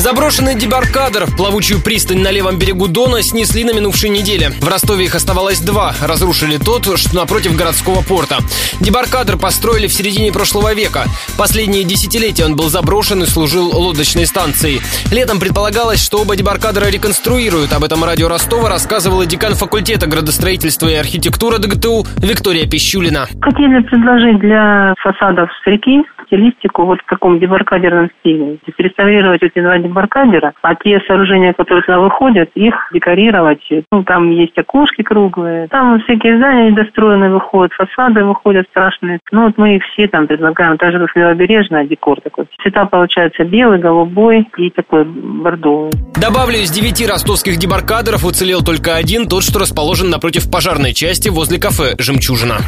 Заброшенный дебаркадер, плавучую пристань на левом берегу Дона, снесли на минувшей неделе. В Ростове их оставалось два. Разрушили тот, что напротив городского порта. Дебаркадер построили в середине прошлого века. Последние десятилетия он был заброшен и служил лодочной станцией. Летом предполагалось, что оба дебаркадера реконструируют. Об этом радио Ростова рассказывала декан факультета градостроительства и архитектуры ДГТУ Виктория Пищулина. Хотели предложить для фасадов с реки стилистику вот в таком дебаркадерном стиле. Реставрировать эти два дебаркадера, а те сооружения, которые туда выходят, их декорировать. Ну, там есть окошки круглые, там всякие здания недостроенные выходят, фасады выходят страшные. Ну, вот мы их все там предлагаем, даже как левобережный декор такой. Цвета получаются белый, голубой и такой бордовый. Добавлю, из девяти ростовских дебаркадеров уцелел только один, тот, что расположен напротив пожарной части возле кафе «Жемчужина».